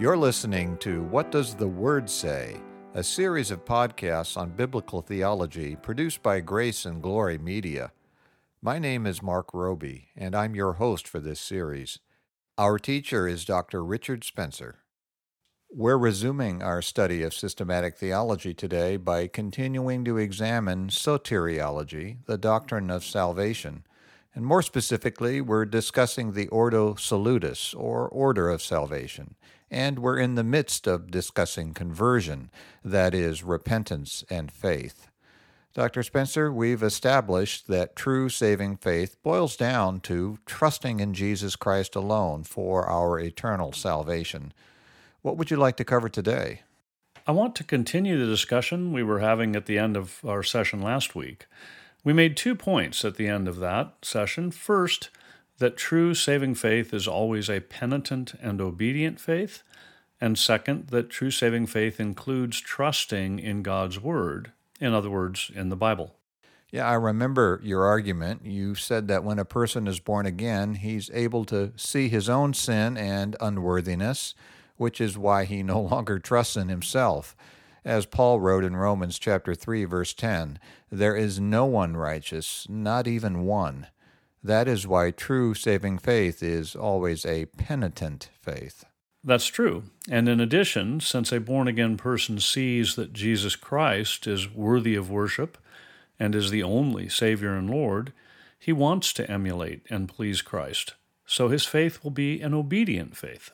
You're listening to What Does the Word Say? a series of podcasts on biblical theology produced by Grace and Glory Media. My name is Mark Roby, and I'm your host for this series. Our teacher is Dr. Richard Spencer. We're resuming our study of systematic theology today by continuing to examine soteriology, the doctrine of salvation. And more specifically, we're discussing the Ordo Salutis, or Order of Salvation, and we're in the midst of discussing conversion, that is, repentance and faith. Dr. Spencer, we've established that true saving faith boils down to trusting in Jesus Christ alone for our eternal salvation. What would you like to cover today? I want to continue the discussion we were having at the end of our session last week. We made two points at the end of that session. First, that true saving faith is always a penitent and obedient faith, and second, that true saving faith includes trusting in God's Word, in other words, in the Bible. Yeah, I remember your argument. You said that when a person is born again, he's able to see his own sin and unworthiness, which is why he no longer trusts in himself. As Paul wrote in Romans chapter 3 verse 10, there is no one righteous, not even one. That is why true saving faith is always a penitent faith. That's true. And in addition, since a born again person sees that Jesus Christ is worthy of worship and is the only Savior and Lord, he wants to emulate and please Christ. So his faith will be an obedient faith.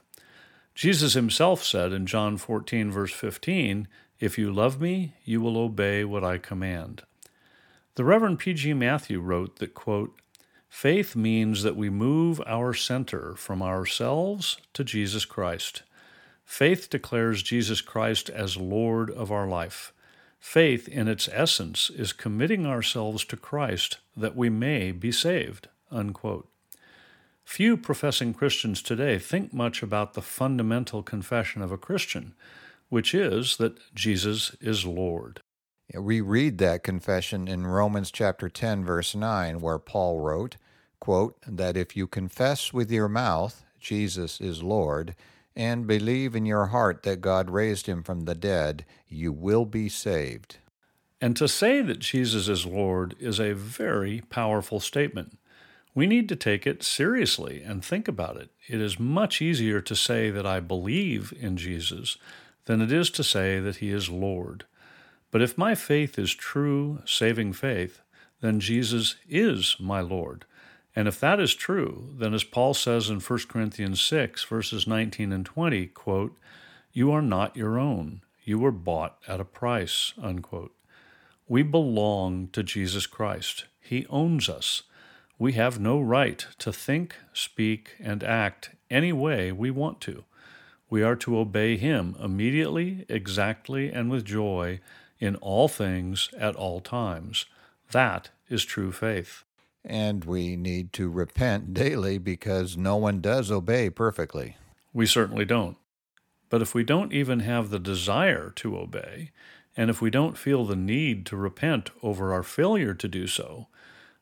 Jesus himself said in John 14, verse 15, If you love me, you will obey what I command. The Reverend P.G. Matthew wrote that, quote, Faith means that we move our center from ourselves to Jesus Christ. Faith declares Jesus Christ as Lord of our life. Faith, in its essence, is committing ourselves to Christ that we may be saved. Unquote. Few professing Christians today think much about the fundamental confession of a Christian, which is that Jesus is Lord. We read that confession in Romans chapter 10 verse 9 where Paul wrote, quote, that if you confess with your mouth Jesus is Lord and believe in your heart that God raised him from the dead, you will be saved. And to say that Jesus is Lord is a very powerful statement. We need to take it seriously and think about it. It is much easier to say that I believe in Jesus than it is to say that he is Lord. But if my faith is true, saving faith, then Jesus is my Lord. And if that is true, then as Paul says in 1 Corinthians 6, verses 19 and 20, quote, You are not your own. You were bought at a price, unquote. We belong to Jesus Christ. He owns us. We have no right to think, speak, and act any way we want to. We are to obey Him immediately, exactly, and with joy in all things at all times. That is true faith. And we need to repent daily because no one does obey perfectly. We certainly don't. But if we don't even have the desire to obey, and if we don't feel the need to repent over our failure to do so,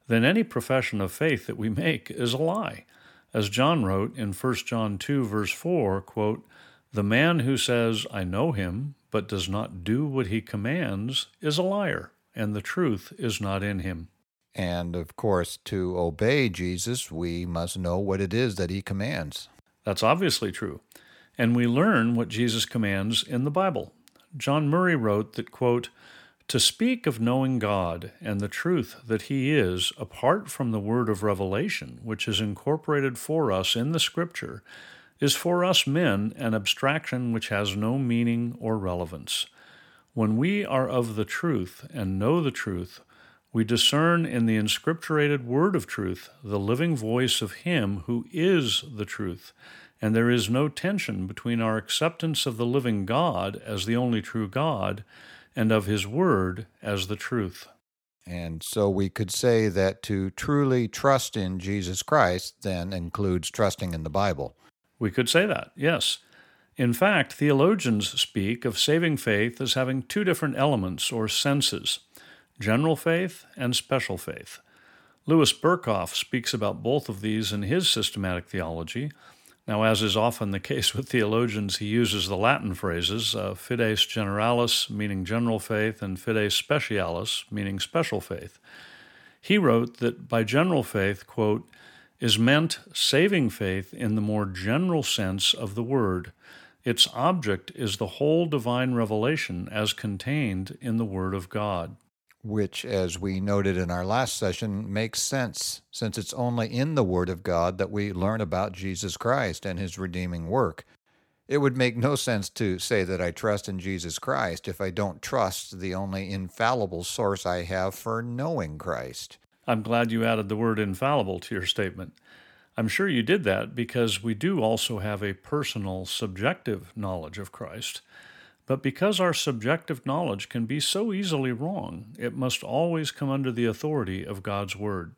then any profession of faith that we make is a lie. As John wrote in 1 John 2, verse 4, quote, The man who says, I know him, but does not do what he commands, is a liar, and the truth is not in him. And of course, to obey Jesus, we must know what it is that he commands. That's obviously true. And we learn what Jesus commands in the Bible. John Murray wrote that, quote, to speak of knowing God and the truth that He is, apart from the word of revelation, which is incorporated for us in the Scripture, is for us men an abstraction which has no meaning or relevance. When we are of the truth and know the truth, we discern in the inscripturated word of truth the living voice of Him who is the truth, and there is no tension between our acceptance of the living God as the only true God and of His word as the truth. And so we could say that to truly trust in Jesus Christ then includes trusting in the Bible. We could say that, yes. In fact, theologians speak of saving faith as having two different elements or senses general faith and special faith. Louis Berkhof speaks about both of these in his systematic theology, Now, as is often the case with theologians, he uses the Latin phrases uh, fides generalis, meaning general faith, and fides specialis, meaning special faith. He wrote that by general faith, quote, is meant saving faith in the more general sense of the word. Its object is the whole divine revelation as contained in the Word of God. Which, as we noted in our last session, makes sense, since it's only in the Word of God that we learn about Jesus Christ and His redeeming work. It would make no sense to say that I trust in Jesus Christ if I don't trust the only infallible source I have for knowing Christ. I'm glad you added the word infallible to your statement. I'm sure you did that because we do also have a personal, subjective knowledge of Christ. But because our subjective knowledge can be so easily wrong, it must always come under the authority of God's Word.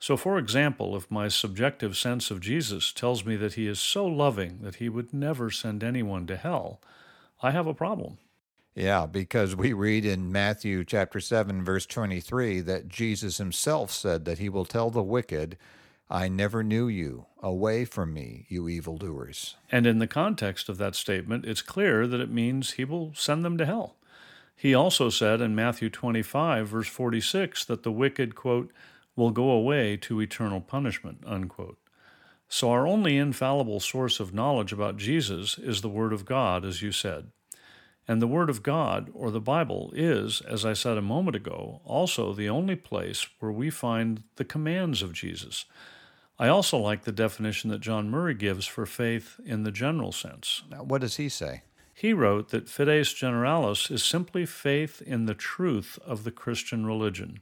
So, for example, if my subjective sense of Jesus tells me that he is so loving that he would never send anyone to hell, I have a problem. Yeah, because we read in Matthew chapter 7 verse 23 that Jesus himself said that he will tell the wicked, I never knew you. Away from me, you evildoers. And in the context of that statement, it's clear that it means he will send them to hell. He also said in Matthew 25 verse 46 that the wicked quote will go away to eternal punishment unquote. So our only infallible source of knowledge about Jesus is the word of God as you said. And the Word of God, or the Bible, is, as I said a moment ago, also the only place where we find the commands of Jesus. I also like the definition that John Murray gives for faith in the general sense. Now, what does he say? He wrote that fides generalis is simply faith in the truth of the Christian religion.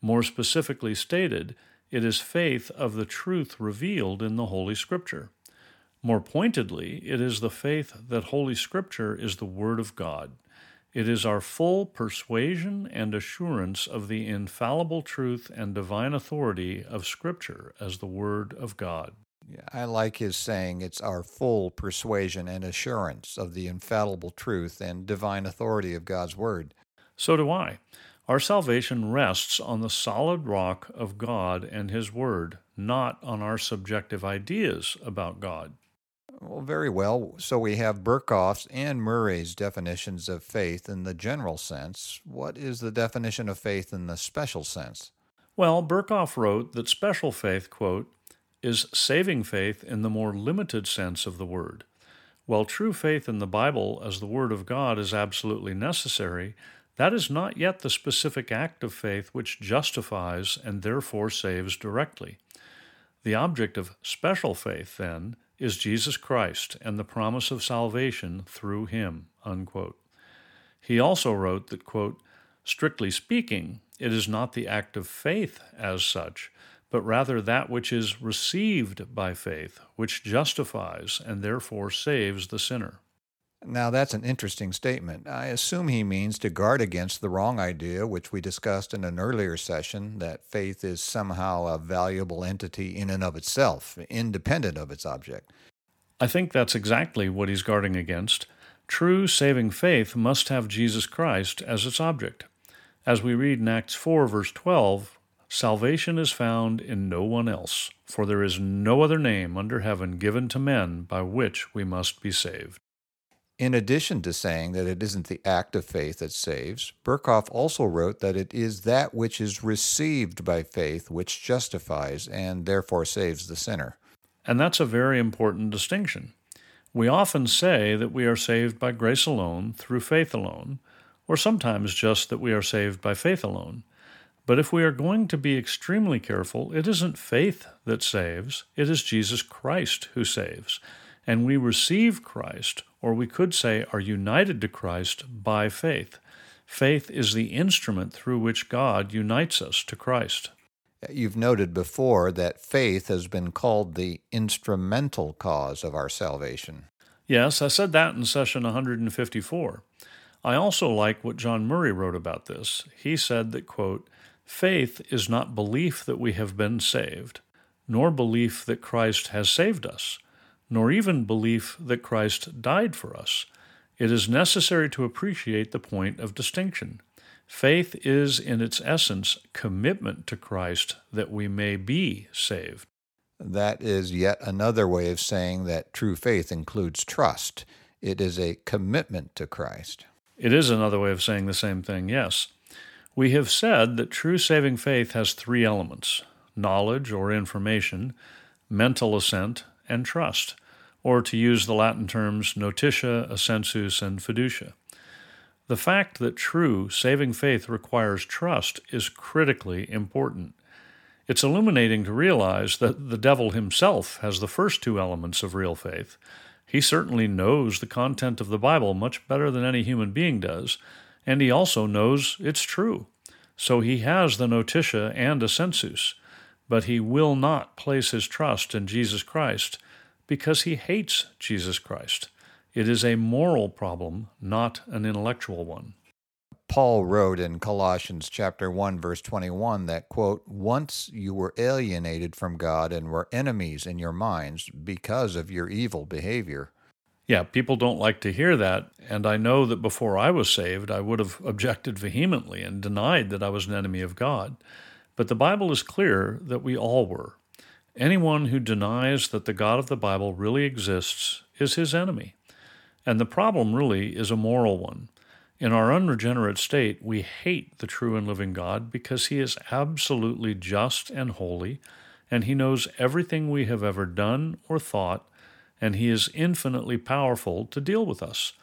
More specifically stated, it is faith of the truth revealed in the Holy Scripture. More pointedly, it is the faith that Holy Scripture is the Word of God. It is our full persuasion and assurance of the infallible truth and divine authority of Scripture as the Word of God. Yeah, I like his saying it's our full persuasion and assurance of the infallible truth and divine authority of God's Word. So do I. Our salvation rests on the solid rock of God and His Word, not on our subjective ideas about God. Well, very well. So we have Berkhof's and Murray's definitions of faith in the general sense. What is the definition of faith in the special sense? Well, Berkhof wrote that special faith, quote, is saving faith in the more limited sense of the word. While true faith in the Bible as the Word of God is absolutely necessary, that is not yet the specific act of faith which justifies and therefore saves directly. The object of special faith, then, is Jesus Christ and the promise of salvation through him. Unquote. He also wrote that, quote, strictly speaking, it is not the act of faith as such, but rather that which is received by faith, which justifies and therefore saves the sinner. Now, that's an interesting statement. I assume he means to guard against the wrong idea, which we discussed in an earlier session, that faith is somehow a valuable entity in and of itself, independent of its object. I think that's exactly what he's guarding against. True saving faith must have Jesus Christ as its object. As we read in Acts 4, verse 12, salvation is found in no one else, for there is no other name under heaven given to men by which we must be saved. In addition to saying that it isn't the act of faith that saves, Berkhof also wrote that it is that which is received by faith which justifies and therefore saves the sinner. And that's a very important distinction. We often say that we are saved by grace alone, through faith alone, or sometimes just that we are saved by faith alone. But if we are going to be extremely careful, it isn't faith that saves, it is Jesus Christ who saves. And we receive Christ or we could say are united to Christ by faith. Faith is the instrument through which God unites us to Christ. You've noted before that faith has been called the instrumental cause of our salvation. Yes, I said that in session 154. I also like what John Murray wrote about this. He said that, quote, faith is not belief that we have been saved, nor belief that Christ has saved us nor even belief that Christ died for us. It is necessary to appreciate the point of distinction. Faith is, in its essence, commitment to Christ that we may be saved. That is yet another way of saying that true faith includes trust. It is a commitment to Christ. It is another way of saying the same thing, yes. We have said that true saving faith has three elements knowledge or information, mental assent, and trust, or to use the Latin terms notitia, assensus, and fiducia. The fact that true saving faith requires trust is critically important. It's illuminating to realize that the devil himself has the first two elements of real faith. He certainly knows the content of the Bible much better than any human being does, and he also knows it's true. So he has the notitia and assensus, but he will not place his trust in Jesus Christ because he hates Jesus Christ. It is a moral problem, not an intellectual one. Paul wrote in Colossians chapter 1 verse 21 that quote once you were alienated from God and were enemies in your minds because of your evil behavior. Yeah, people don't like to hear that, and I know that before I was saved I would have objected vehemently and denied that I was an enemy of God. But the Bible is clear that we all were. Anyone who denies that the God of the Bible really exists is his enemy. And the problem really is a moral one. In our unregenerate state, we hate the true and living God because He is absolutely just and holy, and He knows everything we have ever done or thought, and He is infinitely powerful to deal with us.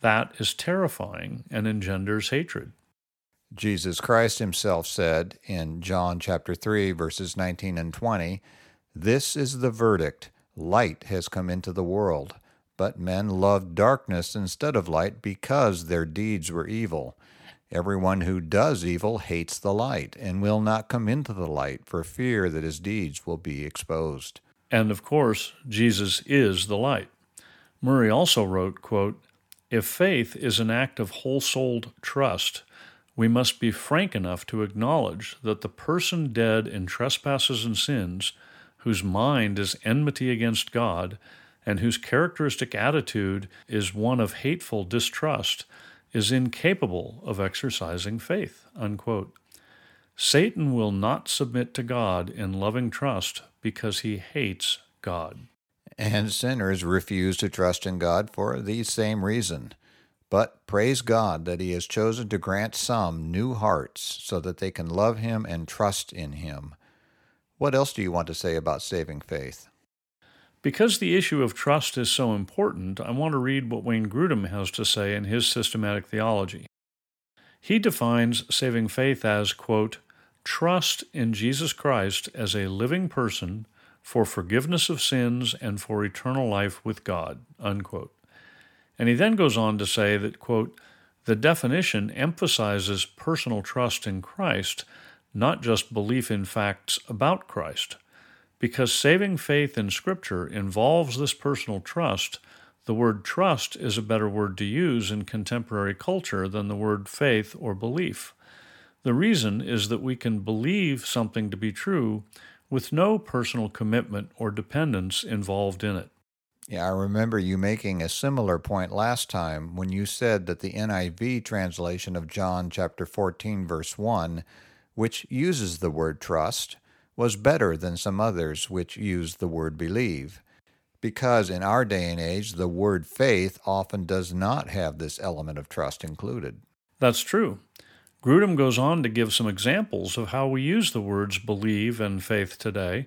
That is terrifying and engenders hatred. Jesus Christ himself said in John chapter 3 verses 19 and 20, "This is the verdict: light has come into the world." But men loved darkness instead of light because their deeds were evil. Everyone who does evil hates the light and will not come into the light for fear that his deeds will be exposed. And of course, Jesus is the light. Murray also wrote, quote, If faith is an act of whole souled trust, we must be frank enough to acknowledge that the person dead in trespasses and sins, whose mind is enmity against God, and whose characteristic attitude is one of hateful distrust, is incapable of exercising faith. Unquote. Satan will not submit to God in loving trust because he hates God. And sinners refuse to trust in God for the same reason. But praise God that He has chosen to grant some new hearts so that they can love Him and trust in Him. What else do you want to say about saving faith? Because the issue of trust is so important, I want to read what Wayne Grudem has to say in his systematic theology. He defines saving faith as, quote, trust in Jesus Christ as a living person for forgiveness of sins and for eternal life with God, unquote. And he then goes on to say that, quote, the definition emphasizes personal trust in Christ, not just belief in facts about Christ. Because saving faith in Scripture involves this personal trust, the word trust is a better word to use in contemporary culture than the word faith or belief. The reason is that we can believe something to be true with no personal commitment or dependence involved in it. Yeah, I remember you making a similar point last time when you said that the NIV translation of John chapter 14 verse 1, which uses the word trust, was better than some others which use the word believe, because in our day and age the word faith often does not have this element of trust included. That's true. Grudem goes on to give some examples of how we use the words believe and faith today.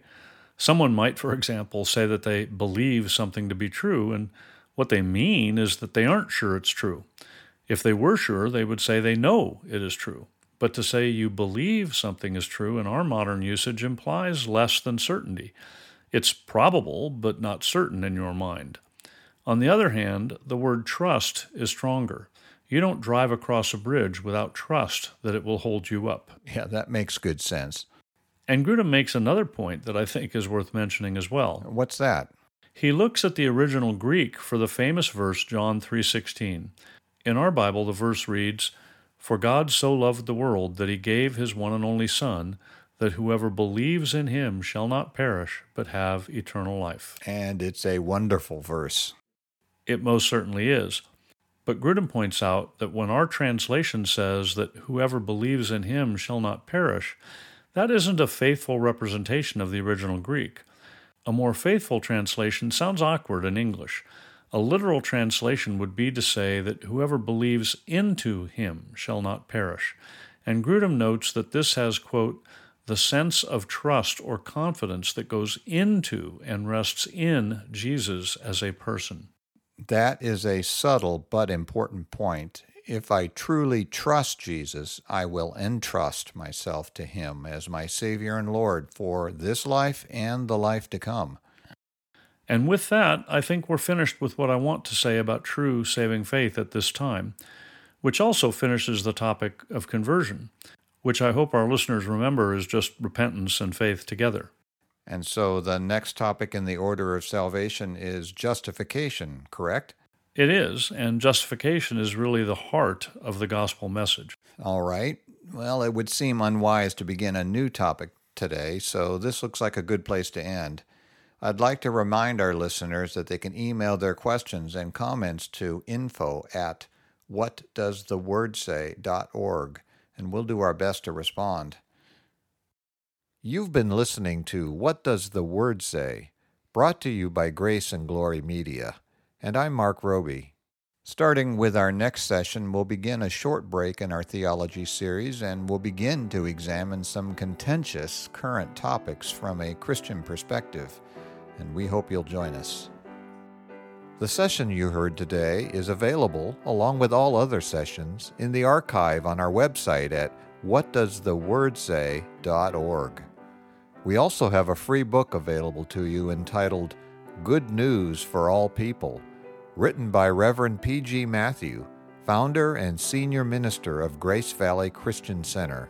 Someone might, for example, say that they believe something to be true, and what they mean is that they aren't sure it's true. If they were sure, they would say they know it is true. But to say you believe something is true in our modern usage implies less than certainty. It's probable, but not certain in your mind. On the other hand, the word trust is stronger. You don't drive across a bridge without trust that it will hold you up. Yeah, that makes good sense. And Grudem makes another point that I think is worth mentioning as well. What's that? He looks at the original Greek for the famous verse John 3:16. In our Bible the verse reads, for God so loved the world that he gave his one and only Son, that whoever believes in him shall not perish, but have eternal life. And it's a wonderful verse. It most certainly is. But Grudem points out that when our translation says that whoever believes in him shall not perish, that isn't a faithful representation of the original Greek. A more faithful translation sounds awkward in English. A literal translation would be to say that whoever believes into him shall not perish. And Grudem notes that this has, quote, the sense of trust or confidence that goes into and rests in Jesus as a person. That is a subtle but important point. If I truly trust Jesus, I will entrust myself to Him as my Savior and Lord for this life and the life to come. And with that, I think we're finished with what I want to say about true saving faith at this time, which also finishes the topic of conversion which I hope our listeners remember is just repentance and faith together. And so the next topic in the order of salvation is justification, correct? It is, and justification is really the heart of the gospel message. All right. Well, it would seem unwise to begin a new topic today, so this looks like a good place to end. I'd like to remind our listeners that they can email their questions and comments to info at whatdoesthewordsay.org and we'll do our best to respond. You've been listening to What Does the Word Say? brought to you by Grace and Glory Media, and I'm Mark Roby. Starting with our next session, we'll begin a short break in our theology series and we'll begin to examine some contentious current topics from a Christian perspective, and we hope you'll join us. The session you heard today is available, along with all other sessions, in the archive on our website at whatdoesthewordsay.org. We also have a free book available to you entitled Good News for All People, written by Reverend P.G. Matthew, founder and senior minister of Grace Valley Christian Center.